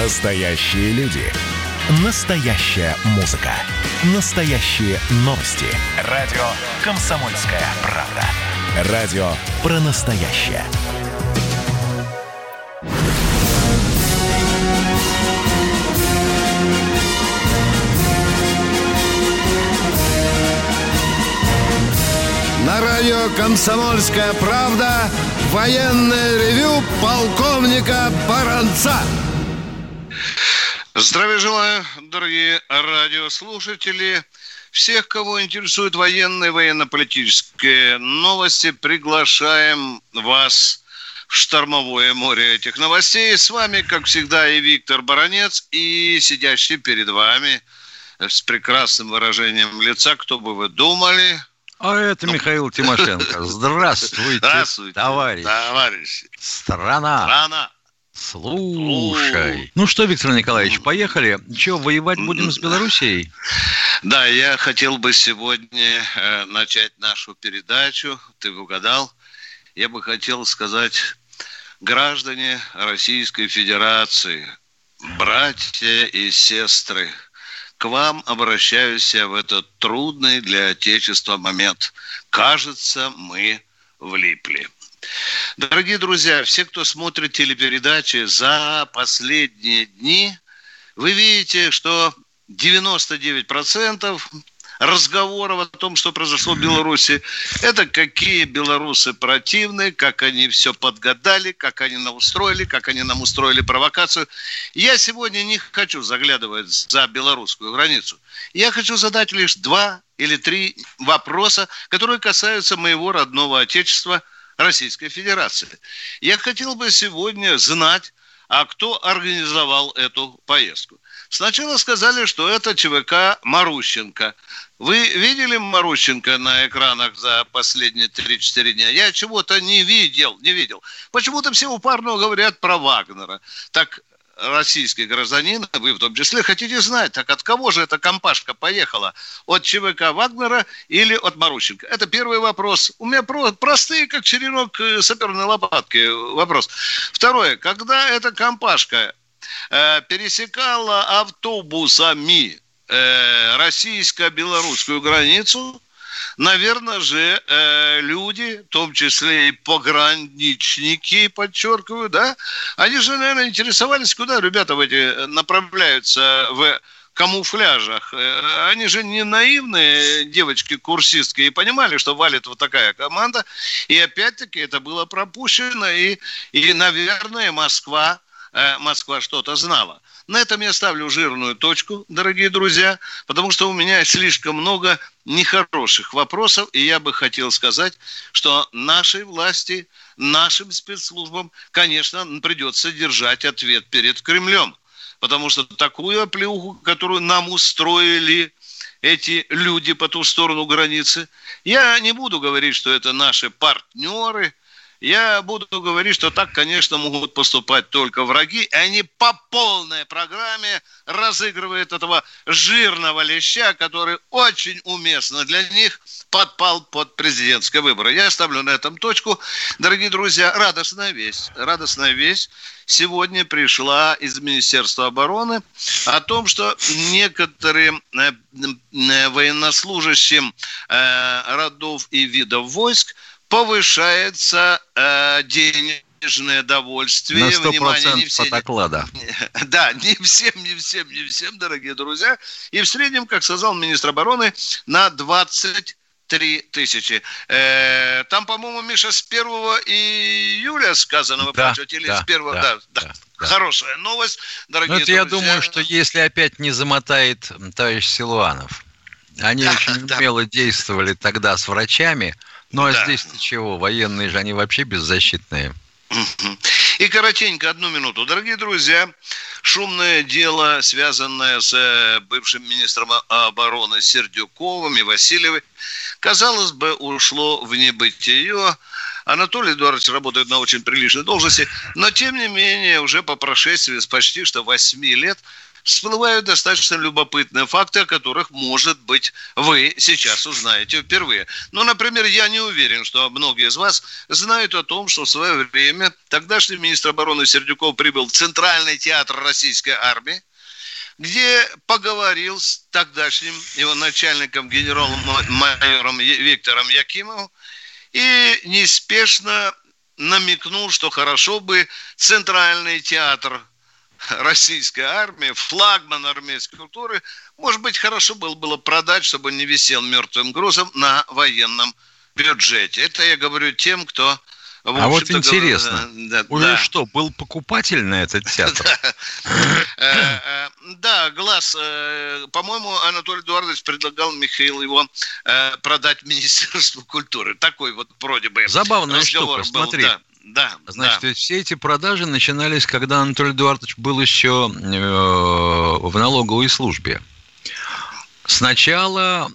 Настоящие люди. Настоящая музыка. Настоящие новости. Радио «Комсомольская правда». Радио про настоящее. На радио «Комсомольская правда» военное ревю полковника Баранца. Здравия желаю, дорогие радиослушатели. Всех, кого интересуют военные, военно-политические новости, приглашаем вас в штормовое море этих новостей. С вами, как всегда, и Виктор Баранец, и сидящий перед вами с прекрасным выражением лица, кто бы вы думали, а это ну. Михаил Тимошенко. Здравствуйте, Здравствуйте товарищ. товарищи. Страна. Страна. Слушай. Ну что, Виктор Николаевич, поехали. Че, воевать будем с Белоруссией? Да, я хотел бы сегодня э, начать нашу передачу. Ты угадал. Я бы хотел сказать, граждане Российской Федерации, братья и сестры – к вам обращаюсь я в этот трудный для Отечества момент. Кажется, мы влипли. Дорогие друзья, все, кто смотрит телепередачи за последние дни, вы видите, что 99% разговоров о том, что произошло в Беларуси. Это какие белорусы противные, как они все подгадали, как они нам устроили, как они нам устроили провокацию. Я сегодня не хочу заглядывать за белорусскую границу. Я хочу задать лишь два или три вопроса, которые касаются моего родного отечества Российской Федерации. Я хотел бы сегодня знать, а кто организовал эту поездку. Сначала сказали, что это ЧВК Марущенко. Вы видели Марущенко на экранах за последние 3-4 дня? Я чего-то не видел, не видел. Почему-то все упорно говорят про Вагнера. Так российский гражданин, вы в том числе, хотите знать, так от кого же эта компашка поехала? От ЧВК Вагнера или от Марущенко? Это первый вопрос. У меня про- простые, как черенок э, саперной лопатки вопрос. Второе. Когда эта компашка э, пересекала автобусами э, российско-белорусскую границу, наверное же, э, люди, в том числе и пограничники, подчеркиваю, да, они же, наверное, интересовались, куда ребята в эти направляются в камуфляжах. Э, они же не наивные девочки-курсистки и понимали, что валит вот такая команда. И опять-таки это было пропущено. И, и наверное, Москва, э, Москва что-то знала. На этом я ставлю жирную точку, дорогие друзья, потому что у меня слишком много нехороших вопросов, и я бы хотел сказать, что нашей власти, нашим спецслужбам, конечно, придется держать ответ перед Кремлем. Потому что такую оплеуху, которую нам устроили эти люди по ту сторону границы, я не буду говорить, что это наши партнеры – я буду говорить, что так, конечно, могут поступать только враги, и они по полной программе разыгрывают этого жирного леща, который очень уместно для них подпал под президентские выборы. Я ставлю на этом точку. Дорогие друзья, радостная весть. Радостная весть сегодня пришла из Министерства обороны о том, что некоторым э, э, военнослужащим э, родов и видов войск повышается э, денежное довольствие. На 100% Внимание, не все, от оклада. Да, не всем, не всем, не всем, дорогие друзья. И в среднем, как сказал министр обороны, на 20 три тысячи. Э, там, по-моему, Миша, с 1 июля сказано выплачивать, да, или да, с 1 да, да, да, да. Хорошая новость, дорогие ну, это друзья. Я думаю, что если опять не замотает товарищ Силуанов, они да, очень да. умело действовали тогда с врачами, ну а да. здесь-то чего? Военные же, они вообще беззащитные. И коротенько, одну минуту. Дорогие друзья, шумное дело, связанное с э, бывшим министром обороны Сердюковым и Васильевой, казалось бы, ушло в небытие. Анатолий Эдуардович работает на очень приличной должности, но тем не менее уже по прошествии почти что 8 лет всплывают достаточно любопытные факты, о которых, может быть, вы сейчас узнаете впервые. Ну, например, я не уверен, что многие из вас знают о том, что в свое время тогдашний министр обороны Сердюков прибыл в Центральный театр российской армии, где поговорил с тогдашним его начальником, генерал-майором Виктором Якимовым, и неспешно намекнул, что хорошо бы Центральный театр российской армии, флагман армейской культуры, может быть, хорошо было, было продать, чтобы не висел мертвым грузом на военном бюджете. Это я говорю тем, кто а вот интересно, да, уже да. что, был покупатель на этот театр? Э, э, да, глаз. Э, по-моему, Анатолий Эдуардович предлагал Михаил его продать Министерству культуры. Такой вот вроде бы Забавная штука, смотри. Да, Значит, да. все эти продажи начинались, когда Анатолий Эдуардович был еще в налоговой службе. Сначала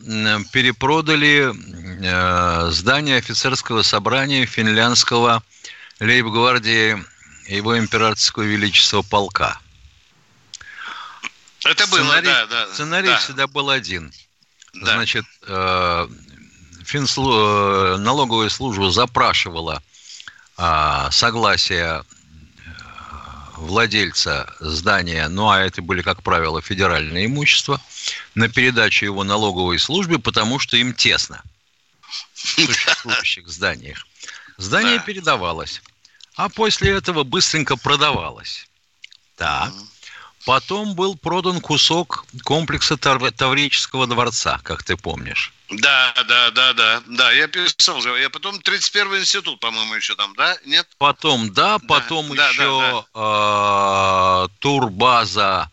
перепродали э, здание офицерского собрания финляндского лейб-гвардии его императорского величества полка. Это было, сценарий, да, да. Сценарий да. всегда был один. Да. Значит, э, финслу, э, налоговая служба запрашивала э, согласие владельца здания, ну а это были, как правило, федеральные имущества, на передачу его налоговой службе, потому что им тесно в существующих зданиях. Здание да. передавалось, а после этого быстренько продавалось. Так. Потом был продан кусок комплекса Таврического дворца, как ты помнишь. Да, да, да, да, да, я писал же. Я потом 31 институт, по-моему, еще там, да? Нет? Потом, да, потом да, еще да, да. Э, турбаза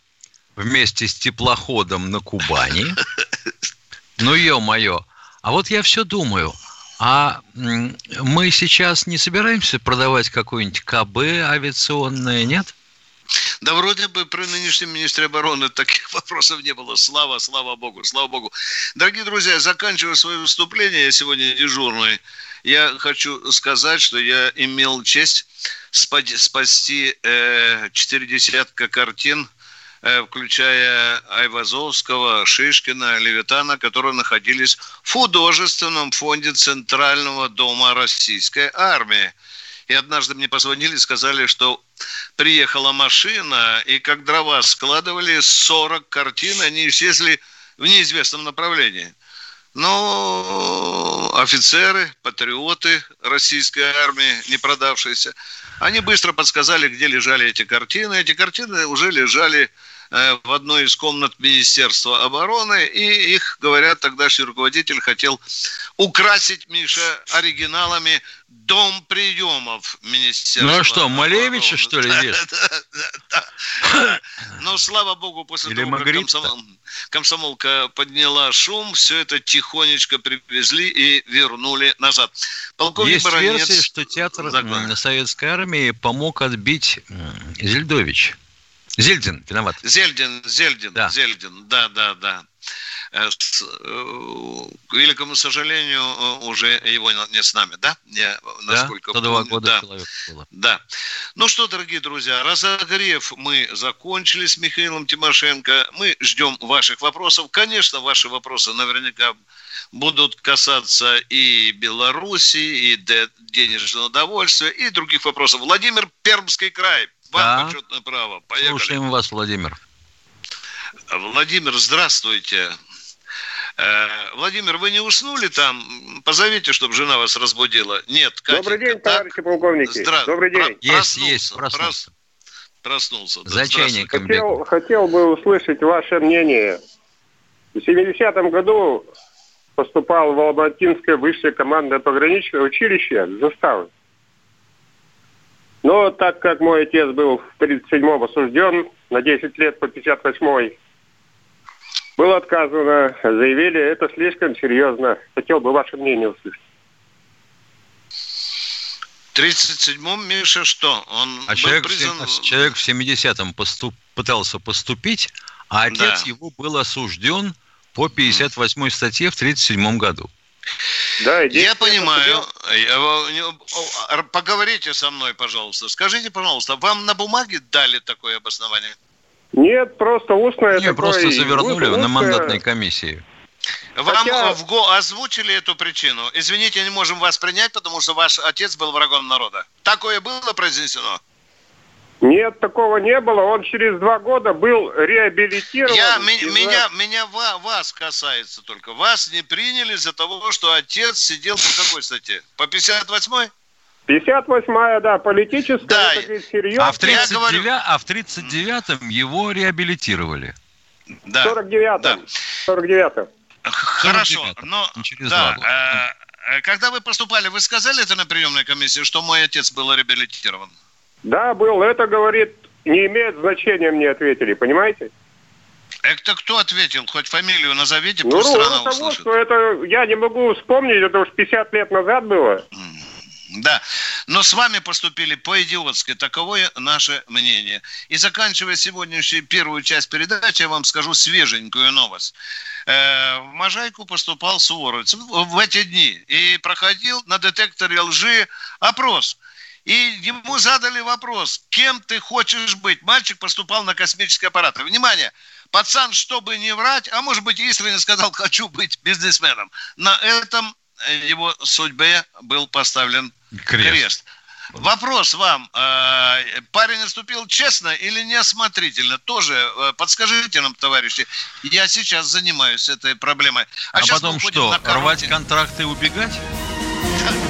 вместе с теплоходом на Кубани. Ну, ё-моё. А вот я все думаю, а мы сейчас не собираемся продавать какое-нибудь КБ авиационное, нет? Да вроде бы при нынешнем министре обороны таких вопросов не было. Слава, слава богу, слава богу. Дорогие друзья, заканчивая свое выступление, я сегодня дежурный, я хочу сказать, что я имел честь спасти э, четыре десятка картин, э, включая Айвазовского, Шишкина, Левитана, которые находились в художественном фонде Центрального дома Российской армии. И однажды мне позвонили и сказали, что приехала машина, и как дрова складывали 40 картин, они исчезли в неизвестном направлении. Но офицеры, патриоты российской армии, не продавшиеся, они быстро подсказали, где лежали эти картины. Эти картины уже лежали в одной из комнат Министерства обороны, и их, говорят, тогдашний руководитель хотел украсить, Миша, оригиналами дом приемов Министерства Ну а что, Малевича, что ли, есть? Но, слава богу, после того, как комсомолка подняла шум, все это тихонечко привезли и вернули назад. Полковник Есть версия, что театр Советской армии помог отбить Зельдович. Зельдин, виноват. Зельдин, Зельдин, да. Зельдин, да, да, да. Э, э, к великому сожалению, э, уже его не с нами, да? Я, насколько да, помню. года да. человек было. Да. Ну что, дорогие друзья, разогрев мы закончили с Михаилом Тимошенко. Мы ждем ваших вопросов. Конечно, ваши вопросы наверняка будут касаться и Беларуси, и денежного удовольствия, и других вопросов. Владимир Пермский край. Вам да. почетное право. Поехали. Слушаем вас, Владимир. Владимир, здравствуйте. Э, Владимир, вы не уснули там? Позовите, чтобы жена вас разбудила. Нет, Катенька, Добрый день, так? товарищи полковники. Здра... Добрый день. Есть, проснулся, есть, проснулся. Проснулся. За чайником хотел, хотел бы услышать ваше мнение. В 70-м году поступал в Алматинское высшее командное пограничное училище заставы. Но так как мой отец был в 37-м осужден на 10 лет по 58-й, было отказано, заявили, это слишком серьезно. Хотел бы ваше мнение услышать. В 37-м, Миша, что? Он а человек, признан... в, человек в 70-м поступ, пытался поступить, а отец да. его был осужден по 58-й статье в 37 году. Да, я понимаю. Поговорите со мной, пожалуйста. Скажите, пожалуйста, вам на бумаге дали такое обоснование? Нет, просто устное Не, такое, просто завернули устное- на мандатной комиссии. Вам Хотя- в го- озвучили эту причину? Извините, не можем вас принять, потому что ваш отец был врагом народа. Такое было произнесено? Нет, такого не было. Он через два года был реабилитирован. Я, ми- меня, меня ва- вас касается только. Вас не приняли из-за того, что отец сидел по какой статье? По 58-й? 58-я, да, политическая, Да, это говорит, серьезно. А в, Я 39, говорю- а в 39-м его реабилитировали. Да. 49-м. Да. 49-м. Хорошо, 49-м, но не через да, два года. э, э, когда вы поступали, вы сказали это на приемной комиссии, что мой отец был реабилитирован? Да, был. Это, говорит, не имеет значения, мне ответили, понимаете? Это кто ответил? Хоть фамилию назовите, Ну, пусть ровно страна того, услышит. что это, я не могу вспомнить, это уж 50 лет назад было. Да, но с вами поступили по-идиотски, таковое наше мнение. И заканчивая сегодняшнюю первую часть передачи, я вам скажу свеженькую новость. Э, В Можайку поступал Суворовец в эти дни и проходил на детекторе лжи опрос. И ему задали вопрос, кем ты хочешь быть. Мальчик поступал на космический аппарат. Внимание, пацан, чтобы не врать, а может быть искренне сказал, хочу быть бизнесменом. На этом его судьбе был поставлен Крест. крест. Вопрос вам. э, Парень наступил честно или неосмотрительно? Тоже э, подскажите нам, товарищи. Я сейчас занимаюсь этой проблемой. А, мы потом что, рвать контракты и убегать?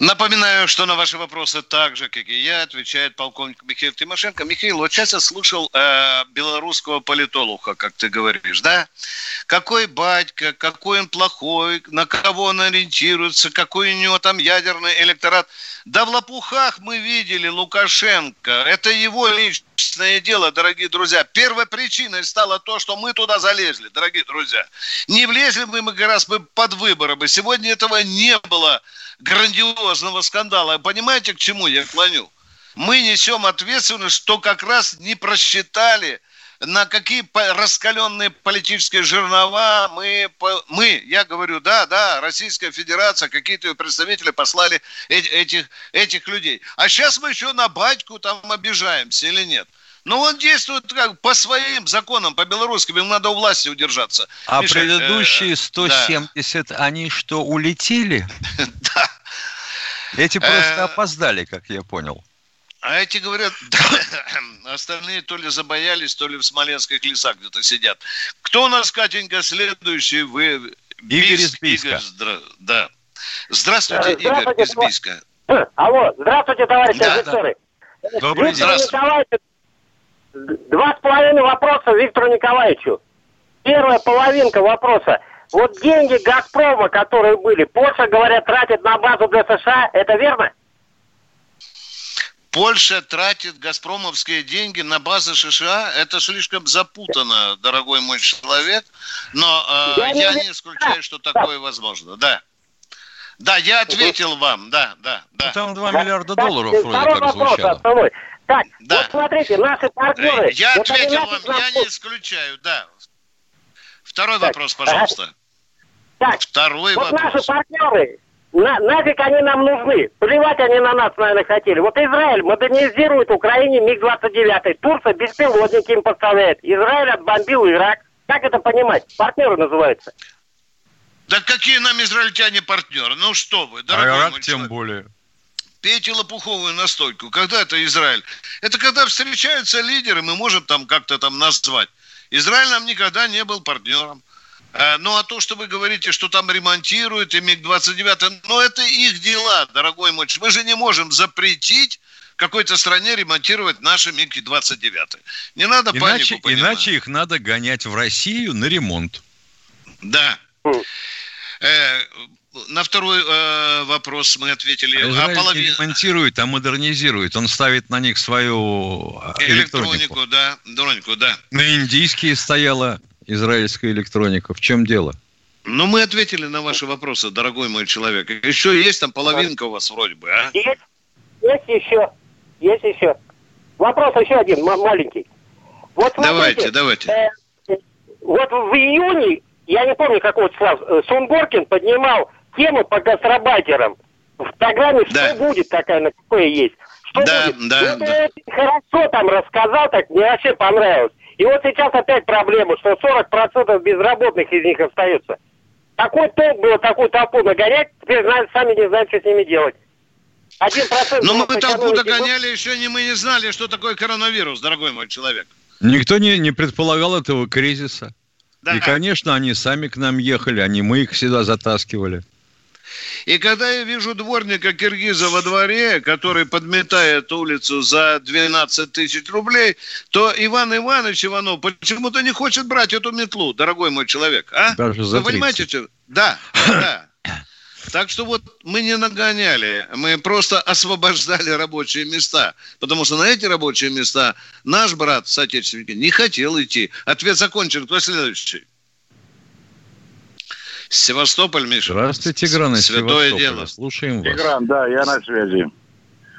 Напоминаю, что на ваши вопросы так же, как и я, отвечает полковник Михаил Тимошенко. Михаил, вот сейчас я слушал э, белорусского политолога, как ты говоришь, да? Какой батька, какой он плохой, на кого он ориентируется, какой у него там ядерный электорат. Да в лопухах мы видели Лукашенко. Это его личное дело, дорогие друзья. Первой причиной стало то, что мы туда залезли, дорогие друзья. Не влезли бы мы как раз бы под выборы бы. Сегодня этого не было грандиозного скандала. Понимаете, к чему я клоню? Мы несем ответственность, что как раз не просчитали, на какие раскаленные политические жернова мы, мы, я говорю, да, да, Российская Федерация, какие-то ее представители послали э- этих, этих людей. А сейчас мы еще на батьку там обижаемся или нет? Ну, он действует как по своим законам, по белорусским, им надо у власти удержаться. А Миша, э, предыдущие да. 170, они что, улетели? Да. Эти просто Э, опоздали, как я понял. А эти говорят, остальные то ли забоялись, то ли в смоленских лесах где-то сидят. Кто у нас, Катенька, следующий? Вы... Игорь из Бийск, Бийска. Игорь, здра- да. Здравствуйте, Э, Игорь здравствуйте, из Бийска. Алло, здравствуйте, товарищи Да, офицеры. Добрый Виктор день. Николаевич, два с половиной вопроса Виктору Николаевичу. Первая половинка вопроса. Вот деньги «Газпрома», которые были, Польша, говорят, тратит на базу для США. Это верно? Польша тратит газпромовские деньги на базы США. Это слишком запутано, дорогой мой человек. Но э, Я не я не исключаю, что такое возможно. Да. Да, я ответил вам. Да, да, да. Ну, там 2 Так, миллиарда так, долларов второй вроде как вопрос звучало. основной. Так, Да. вот смотрите, наши партнеры... Я вот ответил вам, я не исключаю, да. Второй Так, вопрос, пожалуйста. Так, Второй вот вопрос. наши партнеры на, нафиг они нам нужны? Плевать они на нас, наверное, хотели. Вот Израиль модернизирует Украине МиГ-29. Турция беспилотники им поставляет. Израиль отбомбил Ирак. Как это понимать? Партнеры называются. Да какие нам израильтяне партнеры? Ну что вы, дорогой а Ирак мой тем человек. более. Пейте лопуховую настойку. Когда это Израиль? Это когда встречаются лидеры, мы можем там как-то там назвать. Израиль нам никогда не был партнером. Э, Ну, а то, что вы говорите, что там ремонтируют и МиГ-29, ну, это их дела, дорогой мой. Мы же не можем запретить какой-то стране ремонтировать наши МиГ-29. Не надо Иначе, панику поднимать. иначе их надо гонять в Россию на ремонт. Да. Э, на второй э, вопрос мы ответили. А А половина... ремонтирует, а модернизирует. Он ставит на них свою а, электронику. Электронику, да. Электронику, да. На индийские стояла израильская электроника. В чем дело? Ну, мы ответили на ваши вопросы, дорогой мой человек. Еще есть там половинка у вас вроде бы, а? Есть, есть еще. Есть еще. Вопрос еще один, ма- маленький. Вот смотрите, Давайте, давайте. э, вот в июне, я не помню какого числа, э, Сунгоркин поднимал тему по гастробайтерам. В программе «Что Да. будет» такая, на какое есть. Что Да, будет? да, Ну, это да. хорошо там рассказал, так мне вообще понравилось. И вот сейчас опять проблема, что 40% безработных из них остается. Такой толк было такую толпу нагонять, теперь знаете, сами не знаем, что с ними делать. Один процент... Но было мы толпу догоняли, еще не мы не знали, что такое коронавирус, дорогой мой человек. Никто не, не предполагал этого кризиса. Да. И, конечно, они сами к нам ехали, не мы их сюда затаскивали. И когда я вижу дворника Киргиза во дворе, который подметает улицу за 12 тысяч рублей, то Иван Иванович Иванов почему-то не хочет брать эту метлу, дорогой мой человек. А? Даже за Вы понимаете, 30. что? Да, да. Так что вот мы не нагоняли, мы просто освобождали рабочие места. Потому что на эти рабочие места наш брат, соотечественники, не хотел идти. Ответ закончен. Кто следующий? Севастополь, Миша. Здравствуйте, Тигран из Святое дело. Слушаем вас. Тигран, да, я на связи.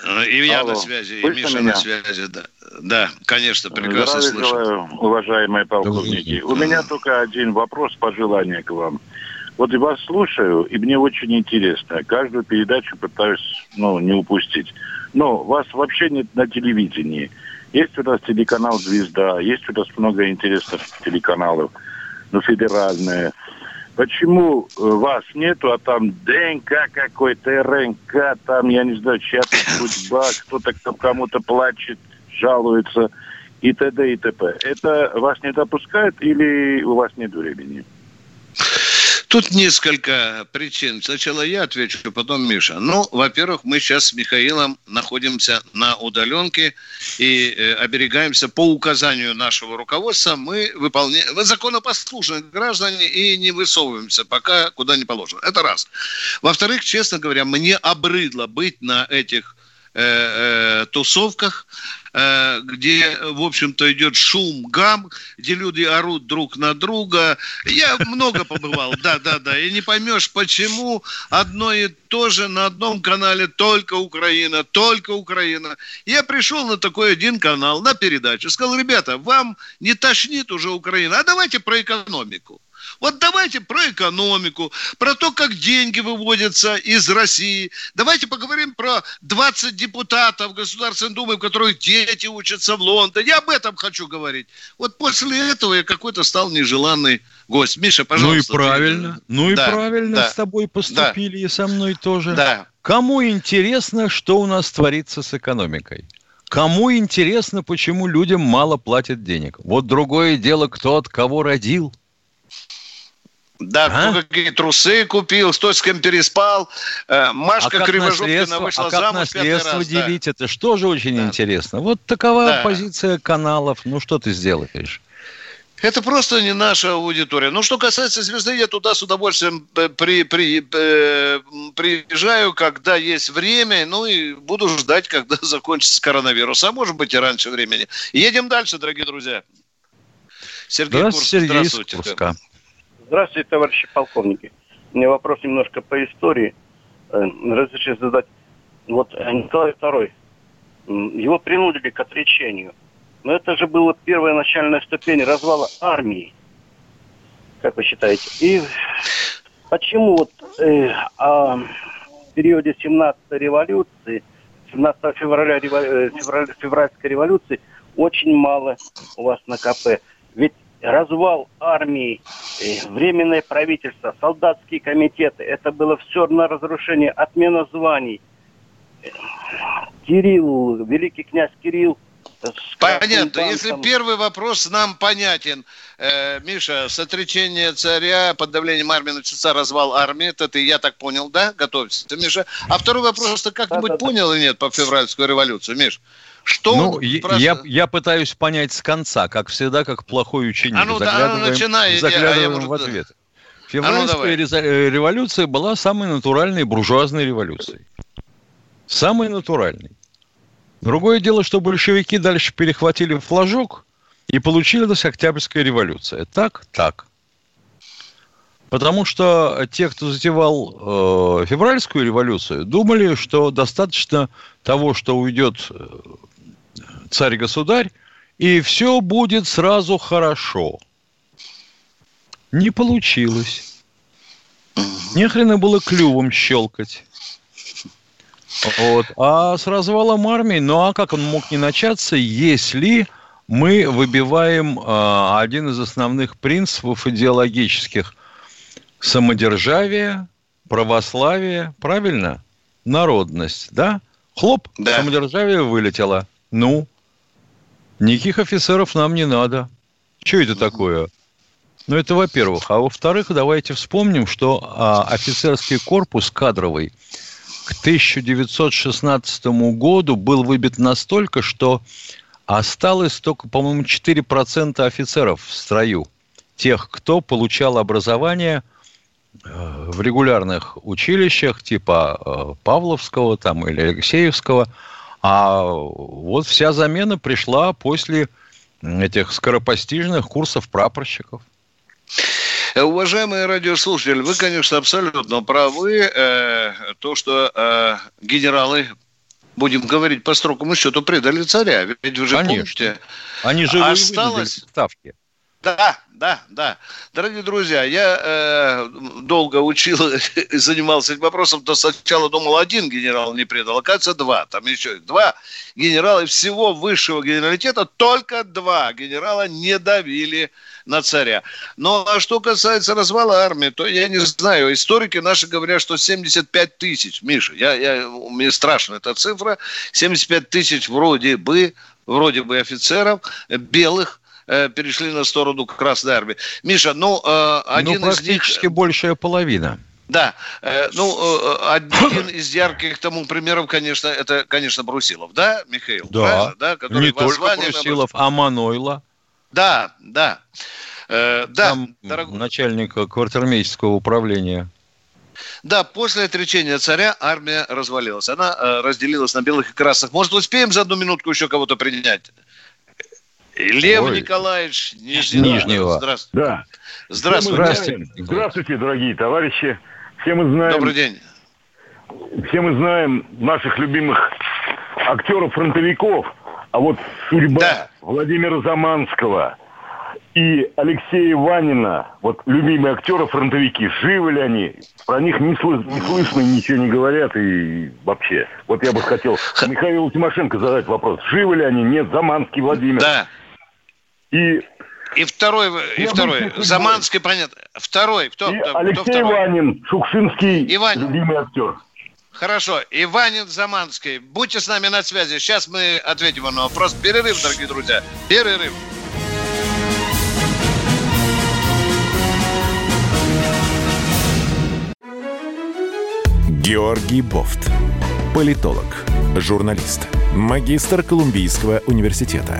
Э, И я Алло. на связи, и Слышно Миша меня? на связи, да. Да, конечно, прекрасно Здравия слышу. желаю, уважаемые полковники. день. У меня только один вопрос, пожелание к вам. Вот я вас слушаю, и мне очень интересно. Каждую передачу пытаюсь ну, не упустить. Но вас вообще нет на телевидении. Есть у нас телеканал «Звезда», есть у нас много интересных телеканалов, ну, федеральные. Почему э, вас нету, а там ДНК какой-то, РНК, там, я не знаю, чья-то судьба, кто-то кому-то плачет, жалуется и т.д. и т.п. Это вас не допускает или у вас нет времени? Тут несколько причин. Сначала я отвечу, потом Миша. Ну, во-первых, мы сейчас с Михаилом находимся на удаленке и э, оберегаемся по указанию нашего руководства. Мы выполняем... Вы законопослушные граждане и не высовываемся пока куда не положено. Это раз. Во-вторых, честно говоря, мне обрыдло быть на этих э, э, тусовках, где, в общем-то, идет шум, гам, где люди орут друг на друга. Я много побывал, да, да, да. И не поймешь, почему одно и то же на одном канале только Украина, только Украина. Я пришел на такой один канал, на передачу, сказал, ребята, вам не тошнит уже Украина, а давайте про экономику. Вот давайте про экономику, про то, как деньги выводятся из России. Давайте поговорим про 20 депутатов Государственной Думы, в которых дети учатся в Лондоне. Я об этом хочу говорить. Вот после этого я какой-то стал нежеланный гость. Миша, Ну и пожалуйста. ты- правильно. Ну и Да, правильно да, с тобой поступили и со мной тоже. Да. Кому интересно, что у нас творится с экономикой? Кому интересно, почему людям мало платят денег? Вот другое дело, кто от кого родил. Да, А? кто какие трусы купил, кто с кем переспал. Э, Машка а Кривожопкина вышла а как замуж наследство раз. да. делить, это что тоже очень интересно. Вот такова Да. позиция каналов. Ну что ты сделаешь? Это просто не наша аудитория. Ну, что касается звезды, я туда с удовольствием э, при, при, э, приезжаю, когда есть время, ну и буду ждать, когда закончится коронавирус. А может быть и раньше времени. Едем дальше, дорогие друзья. Сергей Курск, Здравствуйте, Сергей из здравствуйте. Курска. Здравствуйте, товарищи полковники. У меня вопрос немножко по истории. Э, Разрешите задать. Вот э, Николай II, его принудили к отречению. Но это же была первая начальная ступень развала армии. Как вы считаете? И почему вот э, а, периоде 17-й революции, 17 февраля, э, февраля февральской революции очень мало у вас на КП. Ведь развал армии, э, временное правительство, солдатские комитеты, это было все на разрушение, отмена званий. Кирилл, великий князь Кирилл Понятно. Если первый вопрос нам понятен, э, Миша, с отречения царя под давлением армии начался развал армии, это ты, я так понял, да? Готовься, Миша. А второй вопрос, ты как-нибудь да, да, понял или нет по февральскую революцию, Миш? Что ну, просто... я, я пытаюсь понять с конца, как всегда, как плохой ученик. А ну, заглядываем, да, ну, начинай, заглядываем я, я, может, в ответ. Февральская а ну, революция была самой натуральной буржуазной революцией. Самой натуральной. Другое дело, что большевики дальше перехватили флажок и получилась Октябрьская революция. Так? Так. Потому что те, кто затевал э, февральскую революцию, думали, что достаточно того, что уйдет э, царь-государь, и все будет сразу хорошо. Не получилось. Не хрена было клювом щелкать. Вот. А с развалом армии, ну а как он мог не начаться, если мы выбиваем э, один из основных принципов идеологических самодержавие, православие, правильно? Народность, да? Хлоп, да. самодержавие вылетело. Ну, никаких офицеров нам не надо. Что это такое? Ну, это во-первых. А во-вторых, давайте вспомним, что а, офицерский корпус кадровый – к 1916 году был выбит настолько, что осталось только, по-моему, 4% офицеров в строю. Тех, кто получал образование э, в регулярных училищах типа э, Павловского там, или Алексеевского. А вот вся замена пришла после этих скоропостижных курсов прапорщиков. Уважаемые радиослушатели, вы, конечно, абсолютно правы. Э, то, что э, генералы будем говорить по строкому счету, предали царя. Ведь вы же Конечно. помните, Они же осталось... ставки. Да, да, да. Дорогие друзья, я э, долго учил и занимался этим вопросом, то сначала думал, один генерал не предал, оказывается, два. Там еще два генерала и всего высшего генералитета, только два генерала не давили на царя. Но а что касается развала армии, то я не знаю. Историки наши говорят, что 75 тысяч. Миша, я, я, мне страшна эта цифра. 75 тысяч вроде бы, вроде бы офицеров белых э, перешли на сторону Красной Армии. Миша, ну, э, один ну, практически из них... большая половина. Да, э, ну, э, один из ярких тому примеров, конечно, это, конечно, Брусилов, да, Михаил? Да, да который не только Брусилов, а Манойла. Да, да. Э, да, Там дорог... начальник квартирмейстского управления. Да, после отречения царя армия развалилась. Она э, разделилась на белых и красных. Может, успеем за одну минутку еще кого-то принять? Лев Ой. Николаевич Нижнего. Нижнего. Здравствуйте. Да. Здравствуйте. Здравствуйте. Здравствуйте, дорогие товарищи. Все мы знаем... Добрый день. Все мы знаем наших любимых актеров-фронтовиков, а вот судьба да. Владимира Заманского и Алексея Ванина, вот любимые актеры, фронтовики, живы ли они? Про них не, слы- не слышно, ничего не говорят и вообще. Вот я бы хотел Михаилу Тимошенко задать вопрос. Живы ли они? Нет, Заманский Владимир. Да. И и второй, и второй. Заманский, понятно. Второй. Кто, и кто, Алексей кто второй? Ванин, Шукшинский, Иванин. любимый актер. Хорошо. Иванин Заманский. Будьте с нами на связи. Сейчас мы ответим на вопрос. Перерыв, дорогие друзья. Перерыв. Георгий Бофт. Политолог, журналист, магистр Колумбийского университета,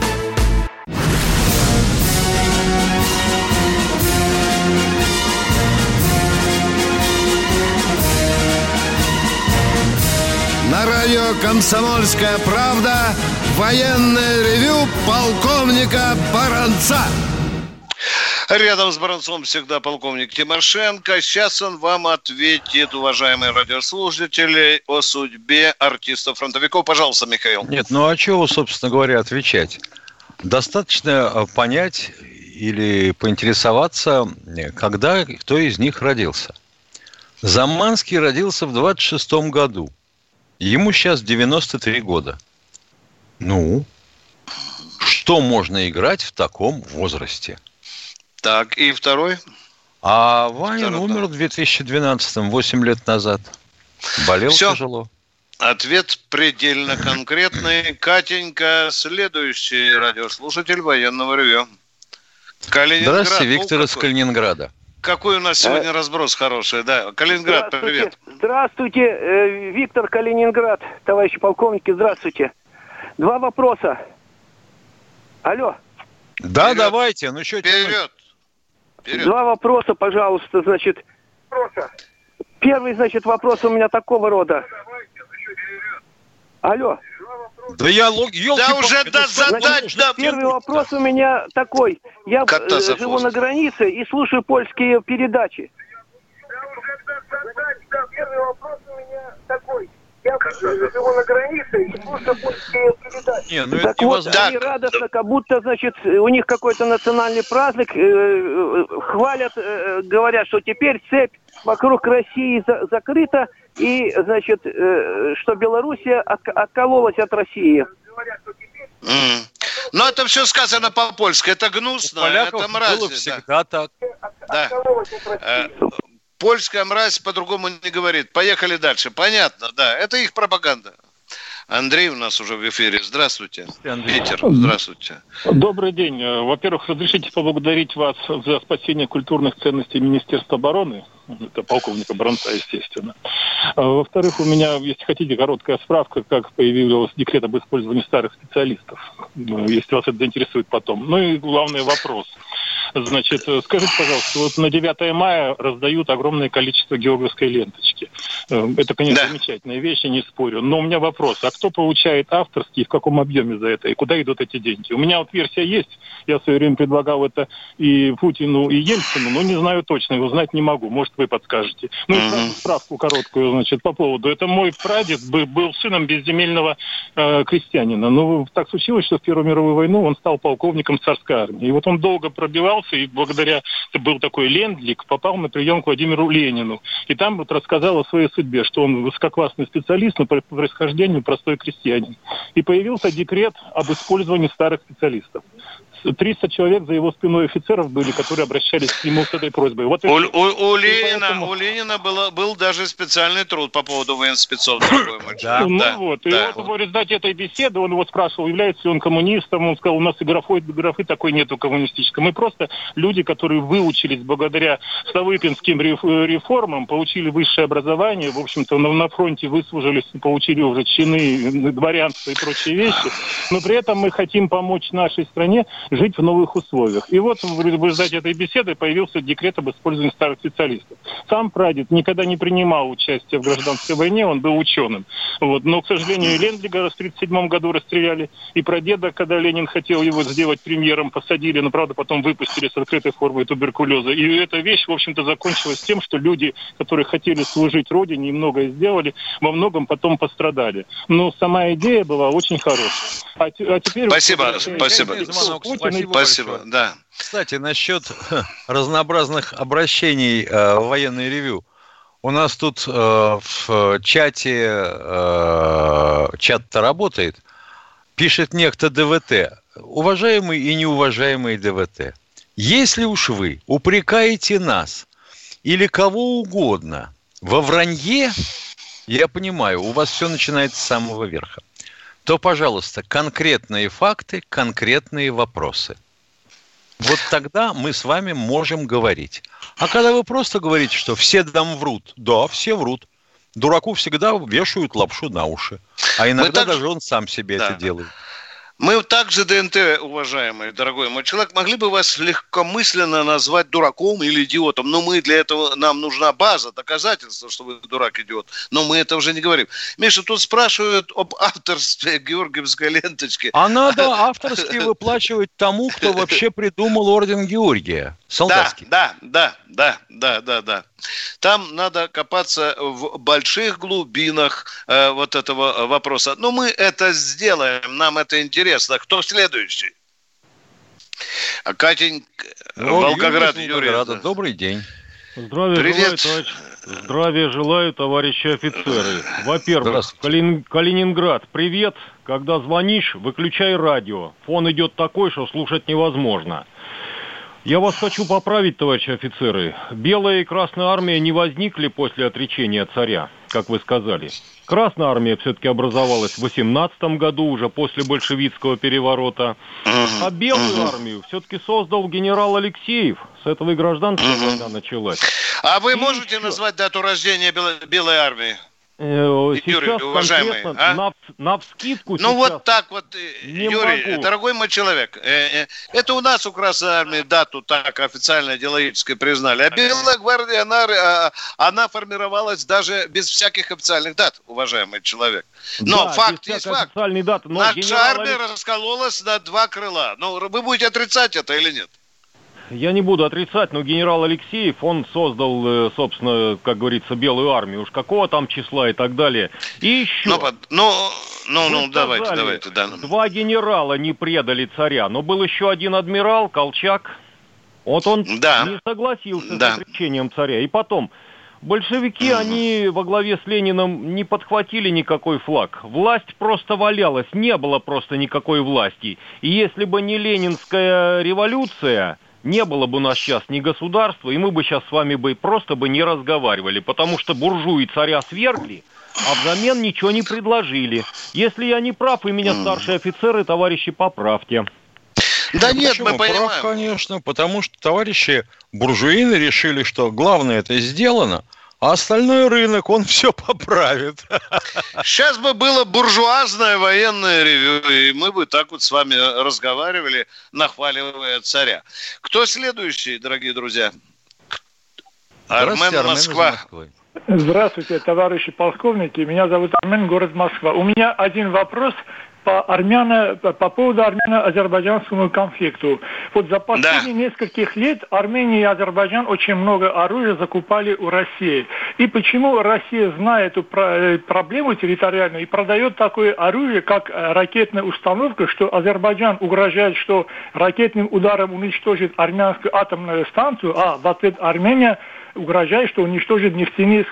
Радио «Комсомольская правда» военное ревю полковника Баранца. Рядом с Баранцом всегда полковник Тимошенко. Сейчас он вам ответит, уважаемые радиослушатели, о судьбе артистов-фронтовиков. Пожалуйста, Михаил. Нет, ну а чего, собственно говоря, отвечать? Достаточно э, понять или поинтересоваться, когда кто из них родился. Заманский родился в 26 году. Ему сейчас 93 года. Ну, что можно играть в таком возрасте? Так, и второй? А Ваня Второй, умер в 2012-м, 8 лет назад. Болел Все. тяжело. Ответ предельно конкретный. Катенька, следующий радиослушатель военного ревю. Калининград. Здравствуйте, Виктор ну, из Калининграда. Какой у нас сегодня а... разброс хороший, да. Калининград, здравствуйте. привет. Здравствуйте, э, Виктор Калининград, товарищи полковники, здравствуйте. Два вопроса. Алло. Да, Вперед. давайте, ну что Вперед. Вперед. Два вопроса, пожалуйста, значит. Первый, значит, вопрос у меня такого рода. Алло. Да я лог... Да уже да задать, да. Первый вопрос у меня такой. Я э, живу на границе и слушаю польские передачи. Первый вопрос у меня такой. Я живу на границе и слушаю польские передачи. Не, ну так это вот, они радостно, как будто, значит, у них какой-то национальный праздник, э, э, хвалят, э, говорят, что теперь цепь вокруг России за закрыта, и, значит, э, что Белоруссия от откололась от России. Mm. Но это все сказано по-польски. Это гнусно, это мразь. было всегда да. так. Да. Э, польская мразь по-другому не говорит. Поехали дальше. Понятно, да. Это их пропаганда. Андрей у нас уже в эфире. Здравствуйте. Питер, здравствуйте. Добрый день. Во-первых, разрешите поблагодарить вас за спасение культурных ценностей Министерства обороны. Это полковника Бронца, естественно. А, во-вторых, у меня, если хотите, короткая справка, как появился декрет об использовании старых специалистов, ну, если вас это заинтересует потом. Ну и главный вопрос. Значит, скажите, пожалуйста, вот на 9 мая раздают огромное количество георгиевской ленточки. Э, это, конечно, да. замечательная вещь, я не спорю. Но у меня вопрос, а кто получает авторские, в каком объеме за это, и куда идут эти деньги? У меня вот версия есть, я в свое время предлагал это и Путину, и Ельцину, но не знаю точно, его знать не могу. Может, вы подскажете. Ну и справку короткую, значит, по поводу. Это мой прадед был сыном безземельного э, крестьянина. Ну, так случилось, что в Первую мировую войну он стал полковником царской армии. И вот он долго пробивался, и благодаря, был такой лендлик, попал на прием к Владимиру Ленину. И там вот рассказал о своей судьбе, что он высококлассный специалист, но по происхождению простой крестьянин. И появился декрет об использовании старых специалистов. 300 человек за его спиной офицеров были, которые обращались к нему с этой просьбой. Вот у, у, у, Ленина, поэтому... у Ленина было, был даже специальный труд по поводу военспецов. Да, ну да, вот, да. и вот в результате этой беседы он его спрашивал, является ли он коммунистом, он сказал, у нас и графы, графы такой нету коммунистической. Мы просто люди, которые выучились благодаря Столыпинским реформам, получили высшее образование, в общем-то, на, на фронте выслужились, получили уже чины, дворянство и прочие вещи, но при этом мы хотим помочь нашей стране жить в новых условиях. И вот в результате этой беседы появился декрет об использовании старых специалистов. Сам прадед никогда не принимал участие в гражданской войне, он был ученым. Вот. Но, к сожалению, Лендлига в 1937 году расстреляли, и прадеда, когда Ленин хотел его сделать премьером, посадили, но, правда, потом выпустили с открытой формой туберкулеза. И эта вещь, в общем-то, закончилась тем, что люди, которые хотели служить Родине и многое сделали, во многом потом пострадали. Но сама идея была очень хорошая. А, а теперь... Спасибо, спасибо. Спасибо, Спасибо да. Кстати, насчет разнообразных обращений э, в военное ревю. У нас тут э, в чате, э, чат-то работает, пишет некто ДВТ. Уважаемый и неуважаемый ДВТ, если уж вы упрекаете нас или кого угодно во вранье, я понимаю, у вас все начинается с самого верха то, пожалуйста, конкретные факты, конкретные вопросы. Вот тогда мы с вами можем говорить. А когда вы просто говорите, что все там врут, да, все врут. Дураку всегда вешают лапшу на уши. А иногда так... даже он сам себе да. это делает. Мы также, ДНТ, уважаемый, дорогой мой человек, могли бы вас легкомысленно назвать дураком или идиотом, но мы для этого, нам нужна база, доказательства, что вы дурак, идиот. Но мы это уже не говорим. Миша, тут спрашивают об авторстве Георгиевской ленточки. А надо авторские выплачивать тому, кто вообще придумал орден Георгия. Солдатский. Да, да, да, да, да, да. Там надо копаться в больших глубинах э, вот этого вопроса. Но мы это сделаем, нам это интересно. Кто следующий? Катень, ну, Волгоград, Юрий. Юрий. Добрый день. Здравия Привет. желаю, товарищ. Здравия желаю, товарищи офицеры. Во-первых, Калин... Калининград, привет. Когда звонишь, выключай радио. Фон идет такой, что слушать невозможно. Я вас хочу поправить, товарищи офицеры. Белая и Красная армия не возникли после отречения царя, как вы сказали. Красная армия все-таки образовалась в 18 году, уже после большевистского переворота. А Белую армию все-таки создал генерал Алексеев. С этого и гражданская война началась. А вы можете назвать дату рождения Белой армии? Э, сейчас Юрий, уважаемый, а? на, на вскидку Ну вот так вот, э, Юрий, могу. дорогой мой человек, э, это у нас у Красной Армии дату так официально идеологически признали, а Белая гвардия, она, а, она формировалась даже без всяких официальных дат, уважаемый человек. Но да, факт есть факт. Даты, но Наша армия Алекс... раскололась на два крыла. Ну, вы будете отрицать это или нет? Я не буду отрицать, но генерал Алексеев, он создал, э, собственно, как говорится, белую армию. Уж какого там числа и так далее. И еще... Ну, ну, ну, ну давайте, давайте. Да. Два генерала не предали царя, но был еще один адмирал, Колчак. Вот он да. не согласился да. с отречением царя. И потом, большевики, угу. они во главе с Лениным не подхватили никакой флаг. Власть просто валялась, не было просто никакой власти. И если бы не ленинская революция не было бы у нас сейчас ни государства, и мы бы сейчас с вами бы просто бы не разговаривали, потому что буржуи царя свергли, а взамен ничего не предложили. Если я не прав, и меня старшие офицеры, товарищи, поправьте. Да нет, Почему? мы понимаем. Прав, конечно, потому что товарищи буржуины решили, что главное это сделано – а остальной рынок, он все поправит. Сейчас бы было буржуазное военное ревю, и мы бы так вот с вами разговаривали, нахваливая царя. Кто следующий, дорогие друзья? Армен, Москва. Здравствуйте, товарищи полковники. Меня зовут Армен, город Москва. У меня один вопрос по, армяно, по поводу армяно-азербайджанскому конфликту. Вот за последние да. нескольких лет Армения и Азербайджан очень много оружия закупали у России. И почему Россия, зная эту э, проблему территориальную, и продает такое оружие, как э, ракетная установка, что Азербайджан угрожает, что ракетным ударом уничтожит армянскую атомную станцию, а в ответ Армения угрожает, что уничтожит нефтяные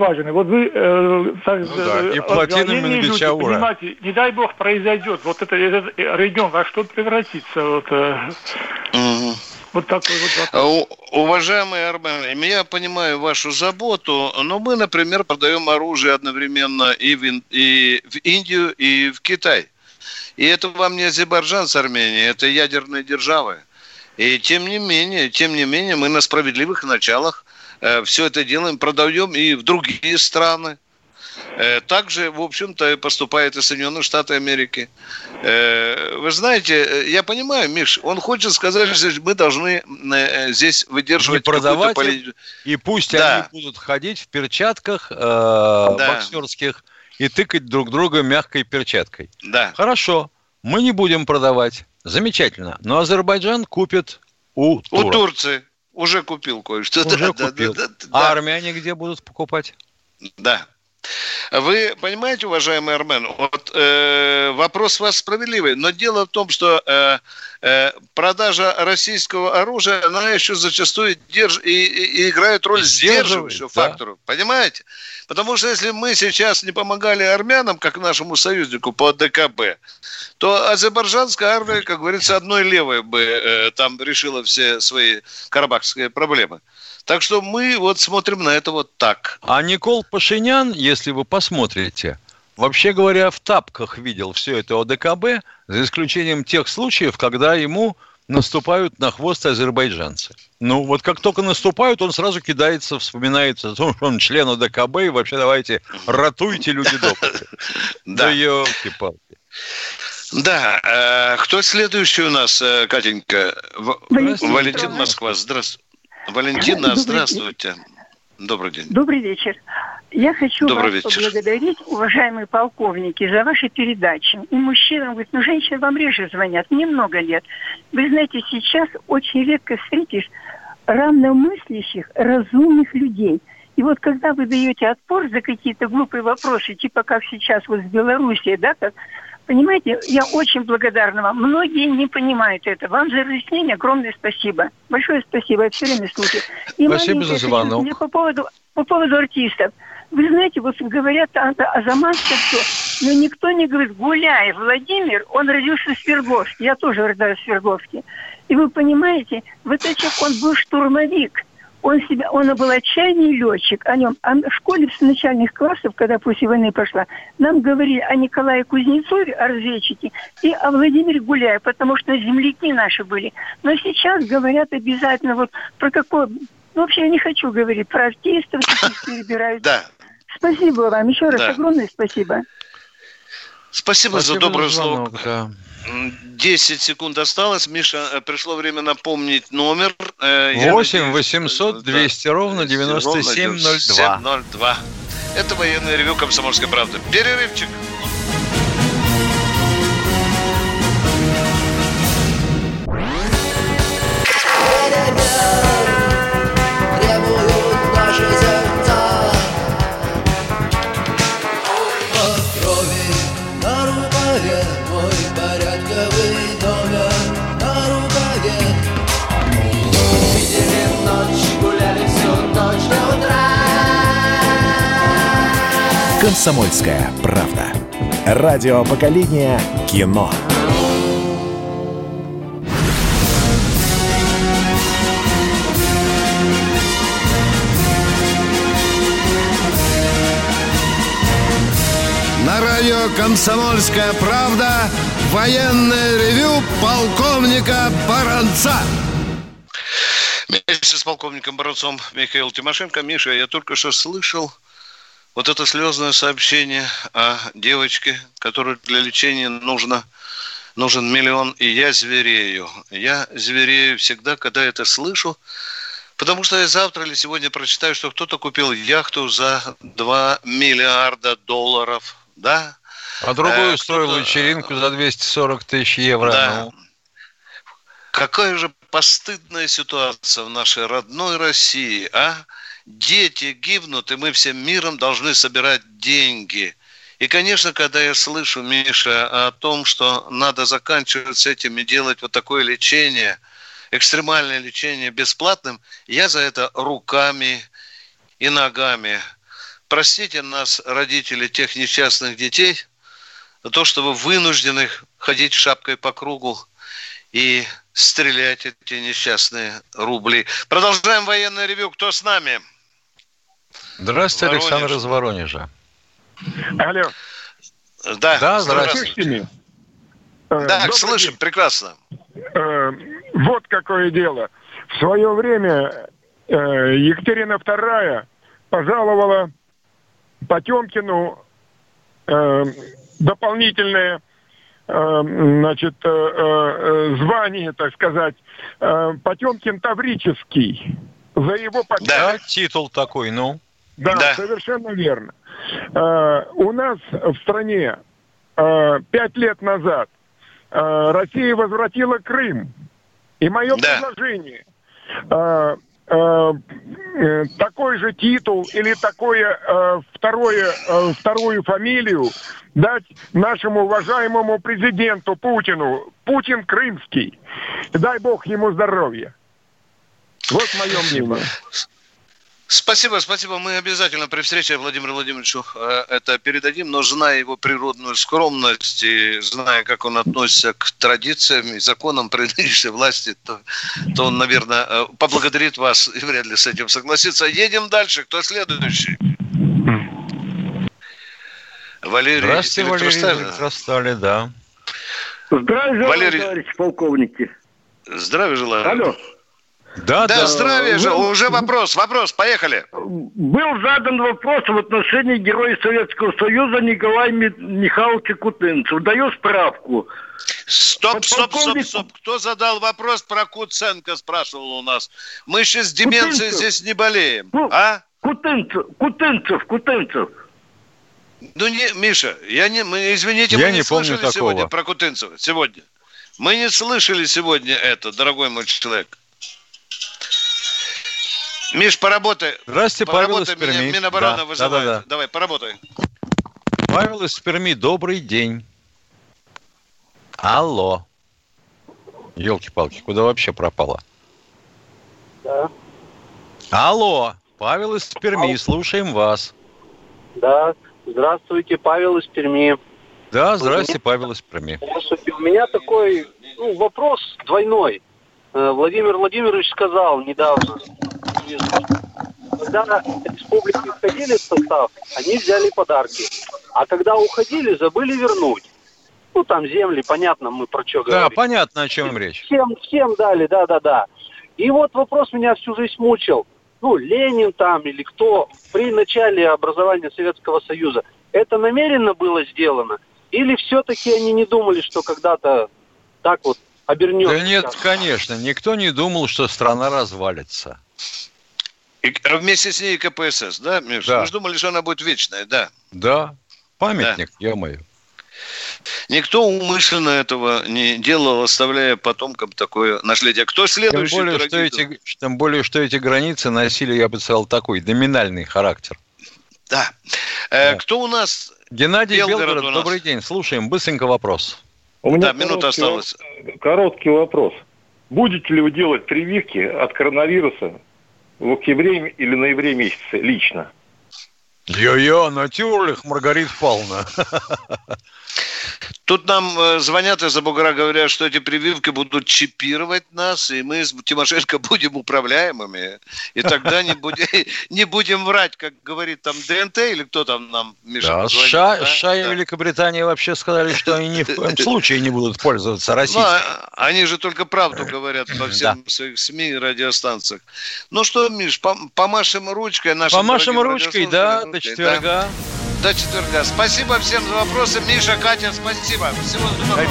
скважины. Вот вы э, так, ну, да. и плотины Мингичаура. Понимаете, не дай бог произойдет, вот это, этот регион во что превратится. Вот, э, угу. Вот такой вот вопрос. Уважаемый Армен, я понимаю вашу заботу, но мы, например, продаем оружие одновременно и в, и в Индию, и в Китай. И это вам не Азербайджан с Арменией, это ядерные державы. И тем не менее, тем не менее, мы на справедливых началах Э, все это делаем, продаем и в другие страны. Э, также, в общем-то, поступает и Соединенные Штаты Америки. Э, вы знаете, я понимаю, Миш, он хочет сказать, что мы должны здесь выдерживать... Не продавать поли... и пусть да. они будут ходить в перчатках э, да. боксерских и тыкать друг друга мягкой перчаткой. Да. Хорошо, мы не будем продавать. Замечательно. Но Азербайджан купит у. У Турции. Уже купил кое-что. Уже да, купил. Да, да, а армяне где будут покупать? Да. Вы понимаете, уважаемый Армен, вот э, вопрос у вас справедливый, но дело в том, что э, э, продажа российского оружия, она еще зачастую держ, и, и, и играет роль сдерживающего да. фактора, понимаете? Потому что если мы сейчас не помогали армянам, как нашему союзнику по ДКБ, то азербайджанская армия, как говорится, одной левой бы э, там решила все свои карабахские проблемы. Так что мы вот смотрим на это вот так. А Никол Пашинян, если вы посмотрите, вообще говоря, в тапках видел все это ОДКБ, за исключением тех случаев, когда ему наступают на хвост азербайджанцы. Ну, вот как только наступают, он сразу кидается, вспоминается о том, что он член ОДКБ, и вообще давайте ратуйте люди добрые. Да, елки-палки. Да, э, кто следующий у нас, э, Катенька? Валентин, Валентин Москва, здравствуйте. Валентина, здравствуйте. Добрый день. Добрый вечер. Я хочу Добрый вас вечер. поблагодарить, уважаемые полковники, за ваши передачи. И мужчинам, говорит, ну, женщины вам реже звонят, мне много лет. Вы знаете, сейчас очень редко встретишь равномыслящих, разумных людей. И вот когда вы даете отпор за какие-то глупые вопросы, типа как сейчас вот в Белоруссии, да, как Понимаете, я очень благодарна вам. Многие не понимают это. Вам за разъяснение огромное спасибо. Большое спасибо, я все время слушаю. И спасибо за звонок. По поводу, по поводу артистов. Вы знаете, вот говорят о, о Заманске все, но никто не говорит, Гуляй, Владимир, он родился в Свердловске. Я тоже родилась в Свердловске. И вы понимаете, вот этот он был штурмовик. Он, себя, он был отчаянный летчик. О нем а в школе с начальных классов, когда после войны пошла, нам говорили о Николае Кузнецове, о разведчике, и о Владимире Гуляе, потому что земляки наши были. Но сейчас говорят обязательно вот про какое... Ну, вообще я не хочу говорить про артистов, каких перебирают. Да. Спасибо вам. Еще раз да. огромное спасибо. Спасибо, спасибо за доброе слово. Да. 10 секунд осталось. Миша, э, пришло время напомнить номер. 8 800 200 ровно 9702. 02. Это военный ревю «Комсомольской правды». Перерывчик. «Комсомольская правда». Радио поколения кино. На радио «Комсомольская правда» военное ревю полковника Баранца. Вместе с полковником Баранцом Михаил Тимошенко. Миша, я только что слышал вот это слезное сообщение о девочке, которой для лечения нужно, нужен миллион, и я зверею. Я зверею всегда, когда это слышу, потому что я завтра или сегодня прочитаю, что кто-то купил яхту за 2 миллиарда долларов, да? А другую э, устроил вечеринку за 240 тысяч евро. Да. Ну. Какая же постыдная ситуация в нашей родной России, а? Дети гибнут, и мы всем миром должны собирать деньги. И, конечно, когда я слышу, Миша, о том, что надо заканчивать с этим и делать вот такое лечение, экстремальное лечение бесплатным, я за это руками и ногами. Простите нас, родители тех несчастных детей, за то, что вы вынуждены ходить шапкой по кругу и стрелять эти несчастные рубли. Продолжаем военное ревю. Кто с нами? Здравствуйте, Воронеж. Александр из Воронежа. Алло. Да, да здравствуйте. Э, да, Добрый слышим, день. прекрасно. Э, вот какое дело. В свое время э, Екатерина II пожаловала Потемкину дополнительное значит, звание, так сказать, Потемкин Таврический за его победу. Да, титул такой, ну. Да, да. совершенно верно. Э, у нас в стране э, пять лет назад э, Россия возвратила Крым. И мое да. предложение э, э, э, такой же титул или такое э, второе, э, вторую фамилию дать нашему уважаемому президенту Путину. Путин крымский. Дай бог ему здоровья. Вот мое мнение. Спасибо, спасибо. Мы обязательно при встрече Владимиру Владимировичу э, это передадим, но зная его природную скромность и зная, как он относится к традициям и законам при нынешней власти, то, то он, наверное, э, поблагодарит вас и вряд ли с этим согласится. Едем дальше. Кто следующий? Валерий Здравствуйте, Валерий Электростали, да. Здравия Валерий... товарищи полковники. Здравия желаю. Алло. Да, да, да. здравия же. Был... Уже вопрос, вопрос, поехали. Был задан вопрос в отношении героя Советского Союза Николая Михайловича Кутынцева. Даю справку. Стоп, стоп, стоп, стоп. Кто задал вопрос про Куценко, спрашивал у нас. Мы сейчас с деменцией здесь не болеем, ну, а? Кутынцев, Кутынцев, Кутынцев. Ну, не, Миша, я не, мы, извините, я мы не, не слышали такого. сегодня про Кутынцева. Сегодня. Мы не слышали сегодня это, дорогой мой человек. Миш, поработай. Здравствуйте, поработай, Павел из Перми. Минобороны да, вызывает. Да, да, да. Давай, поработай. Павел из Перми, добрый день. Алло. Елки-палки, куда вообще пропала? Да. Алло, Павел из Перми, Алло. слушаем вас. Да, здравствуйте, Павел из Перми. Да, здравствуйте, Павел из Перми. Здравствуйте, у меня такой ну, вопрос двойной. Э, Владимир Владимирович сказал недавно, когда республики входили в состав, они взяли подарки. А когда уходили, забыли вернуть. Ну, там земли, понятно, мы про что говорим. Да, понятно, о чем речь. Всем, всем дали, да-да-да. И вот вопрос меня всю жизнь мучил. Ну, Ленин там или кто при начале образования Советского Союза. Это намеренно было сделано? Или все-таки они не думали, что когда-то так вот обернется? Да нет, конечно. Никто не думал, что страна развалится. И вместе с ней КПСС, да, Миша? Да. Мы же думали, что она будет вечная, да. Да, памятник, да. я мою. Никто умышленно этого не делал, оставляя потомкам такое наследие. Кто следующий? Тем более, что эти, тем более, что эти границы носили, я бы сказал, такой номинальный характер. Да. Э, да. Кто у нас? Геннадий Белгород, Белгород нас. добрый день. Слушаем, быстренько вопрос. У меня да, минута осталась. Короткий вопрос. Будете ли вы делать прививки от коронавируса в октябре или ноябре месяце лично? Я-я, натюрлих, Маргарита Павловна. Тут нам э, звонят из-за бугра, говорят, что эти прививки будут чипировать нас, и мы с Тимошенко будем управляемыми. И тогда не будем, не будем врать, как говорит там ДНТ, или кто там нам, Миша, да, позвонит, США, да? США и да. Великобритания вообще сказали, что они ни в коем случае не будут пользоваться российским. Ну, они же только правду говорят по всем да. своих СМИ и радиостанциях. Ну что, Миш, помашем ручкой нашим Помашем ручкой, да, до четверга. Да до четверга. Спасибо всем за вопросы. Миша, Катя, спасибо. Всего доброго.